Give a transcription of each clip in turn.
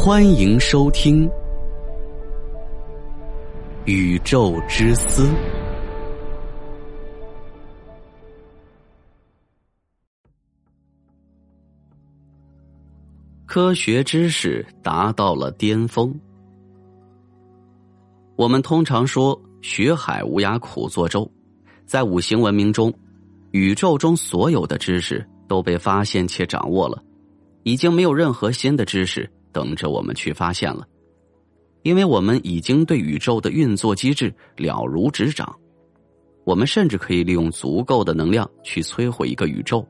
欢迎收听《宇宙之思》。科学知识达到了巅峰。我们通常说“学海无涯苦作舟”，在五行文明中，宇宙中所有的知识都被发现且掌握了，已经没有任何新的知识等着我们去发现了，因为我们已经对宇宙的运作机制了如指掌。我们甚至可以利用足够的能量去摧毁一个宇宙，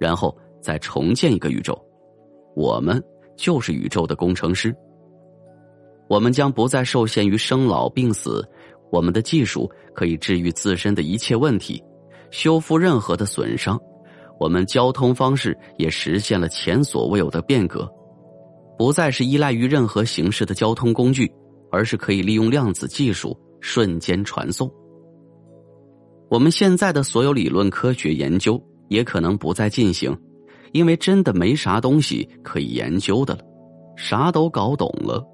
然后再重建一个宇宙。我们就是宇宙的工程师。我们将不再受限于生老病死，我们的技术可以治愈自身的一切问题，修复任何的损伤。我们交通方式也实现了前所未有的变革，不再是依赖于任何形式的交通工具，而是可以利用量子技术瞬间传送。我们现在的所有理论科学研究也可能不再进行。因为真的没啥东西可以研究的了，啥都搞懂了。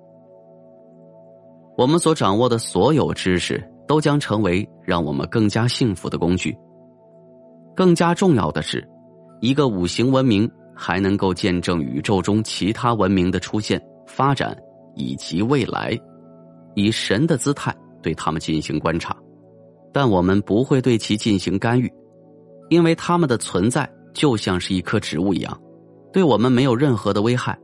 我们所掌握的所有知识都将成为让我们更加幸福的工具。更加重要的是，一个五行文明还能够见证宇宙中其他文明的出现、发展以及未来，以神的姿态对他们进行观察，但我们不会对其进行干预，因为他们的存在。就像是一棵植物一样，对我们没有任何的危害。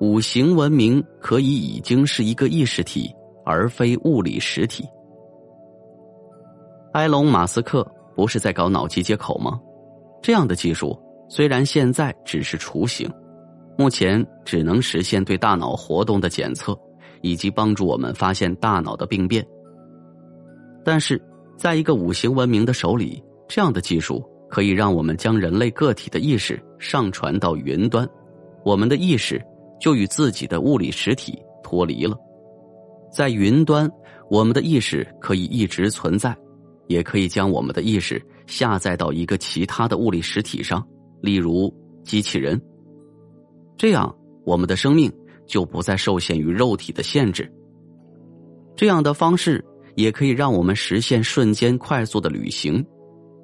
五行文明可以已经是一个意识体，而非物理实体。埃隆·马斯克不是在搞脑机接口吗？这样的技术虽然现在只是雏形，目前只能实现对大脑活动的检测，以及帮助我们发现大脑的病变。但是，在一个五行文明的手里，这样的技术。可以让我们将人类个体的意识上传到云端，我们的意识就与自己的物理实体脱离了。在云端，我们的意识可以一直存在，也可以将我们的意识下载到一个其他的物理实体上，例如机器人。这样，我们的生命就不再受限于肉体的限制。这样的方式也可以让我们实现瞬间快速的旅行。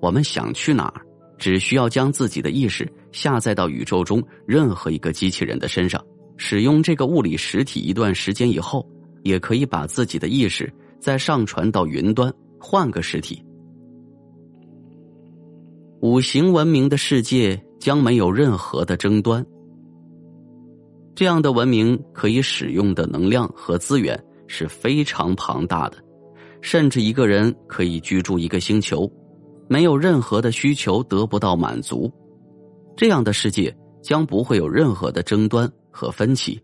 我们想去哪儿，只需要将自己的意识下载到宇宙中任何一个机器人的身上，使用这个物理实体一段时间以后，也可以把自己的意识再上传到云端，换个实体。五行文明的世界将没有任何的争端。这样的文明可以使用的能量和资源是非常庞大的，甚至一个人可以居住一个星球。没有任何的需求得不到满足，这样的世界将不会有任何的争端和分歧。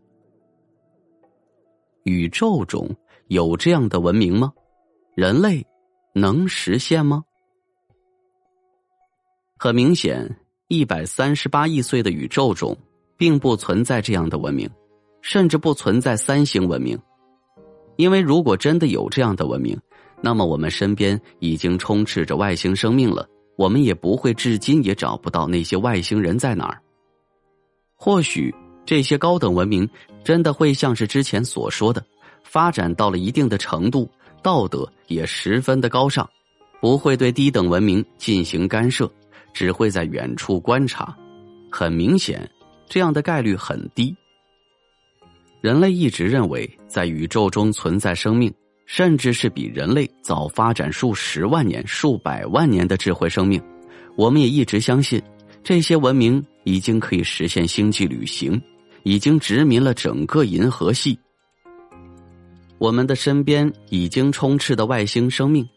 宇宙中有这样的文明吗？人类能实现吗？很明显，一百三十八亿岁的宇宙中，并不存在这样的文明，甚至不存在三星文明。因为如果真的有这样的文明，那么我们身边已经充斥着外星生命了，我们也不会至今也找不到那些外星人在哪儿。或许这些高等文明真的会像是之前所说的，发展到了一定的程度，道德也十分的高尚，不会对低等文明进行干涉，只会在远处观察。很明显，这样的概率很低。人类一直认为在宇宙中存在生命。甚至是比人类早发展数十万年、数百万年的智慧生命，我们也一直相信，这些文明已经可以实现星际旅行，已经殖民了整个银河系。我们的身边已经充斥的外星生命，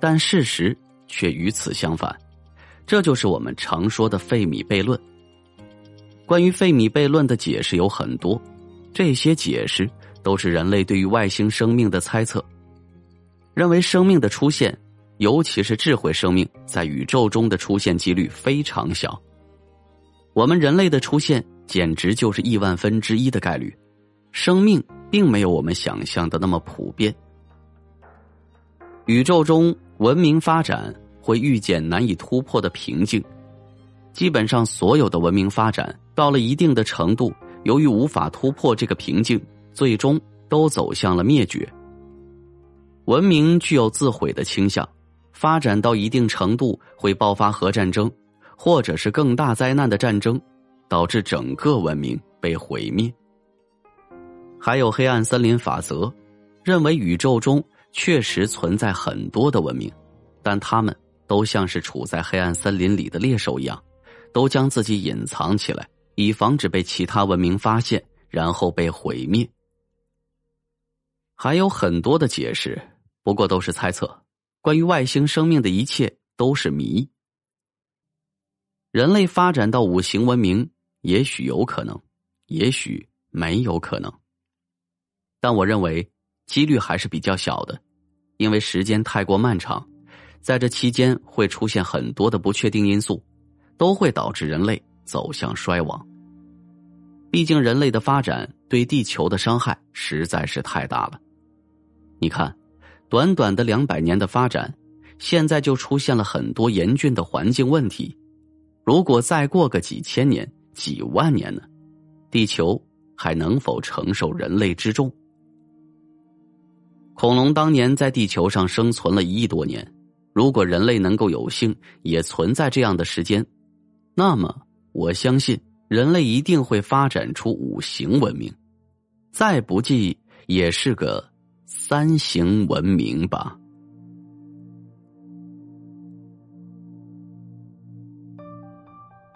但事实却与此相反。这就是我们常说的费米悖论。关于费米悖论的解释有很多，这些解释都是人类对于外星生命的猜测。认为生命的出现，尤其是智慧生命，在宇宙中的出现几率非常小。我们人类的出现简直就是亿万分之一的概率。生命并没有我们想象的那么普遍。宇宙中文明发展会遇见难以突破的瓶颈，基本上所有的文明发展到了一定的程度，由于无法突破这个瓶颈，最终都走向了灭绝。文明具有自毁的倾向，发展到一定程度会爆发核战争，或者是更大灾难的战争，导致整个文明被毁灭。还有黑暗森林法则，认为宇宙中确实存在很多的文明，但他们都像是处在黑暗森林里的猎手一样，都将自己隐藏起来，以防止被其他文明发现，然后被毁灭。还有很多的解释，不过都是猜测。关于外星生命的一切都是谜。人类发展到五行文明，也许有可能，也许没有可能。但我认为几率还是比较小的，因为时间太过漫长，在这期间会出现很多的不确定因素，都会导致人类走向衰亡。毕竟人类的发展对地球的伤害实在是太大了。你看，短短的两百年的发展，现在就出现了很多严峻的环境问题。如果再过个几千年、几万年呢？地球还能否承受人类之重？恐龙当年在地球上生存了一亿多年，如果人类能够有幸也存在这样的时间，那么我相信人类一定会发展出五行文明，再不济也是个三行文明吧。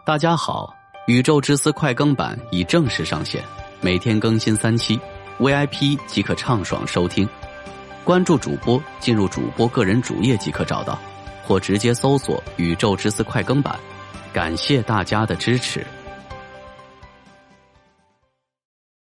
大家好，宇宙之思快更版已正式上线，每天更新三期，VIP 即可畅爽收听。关注主播，进入主播个人主页即可找到，或直接搜索“宇宙之思快更版”。感谢大家的支持。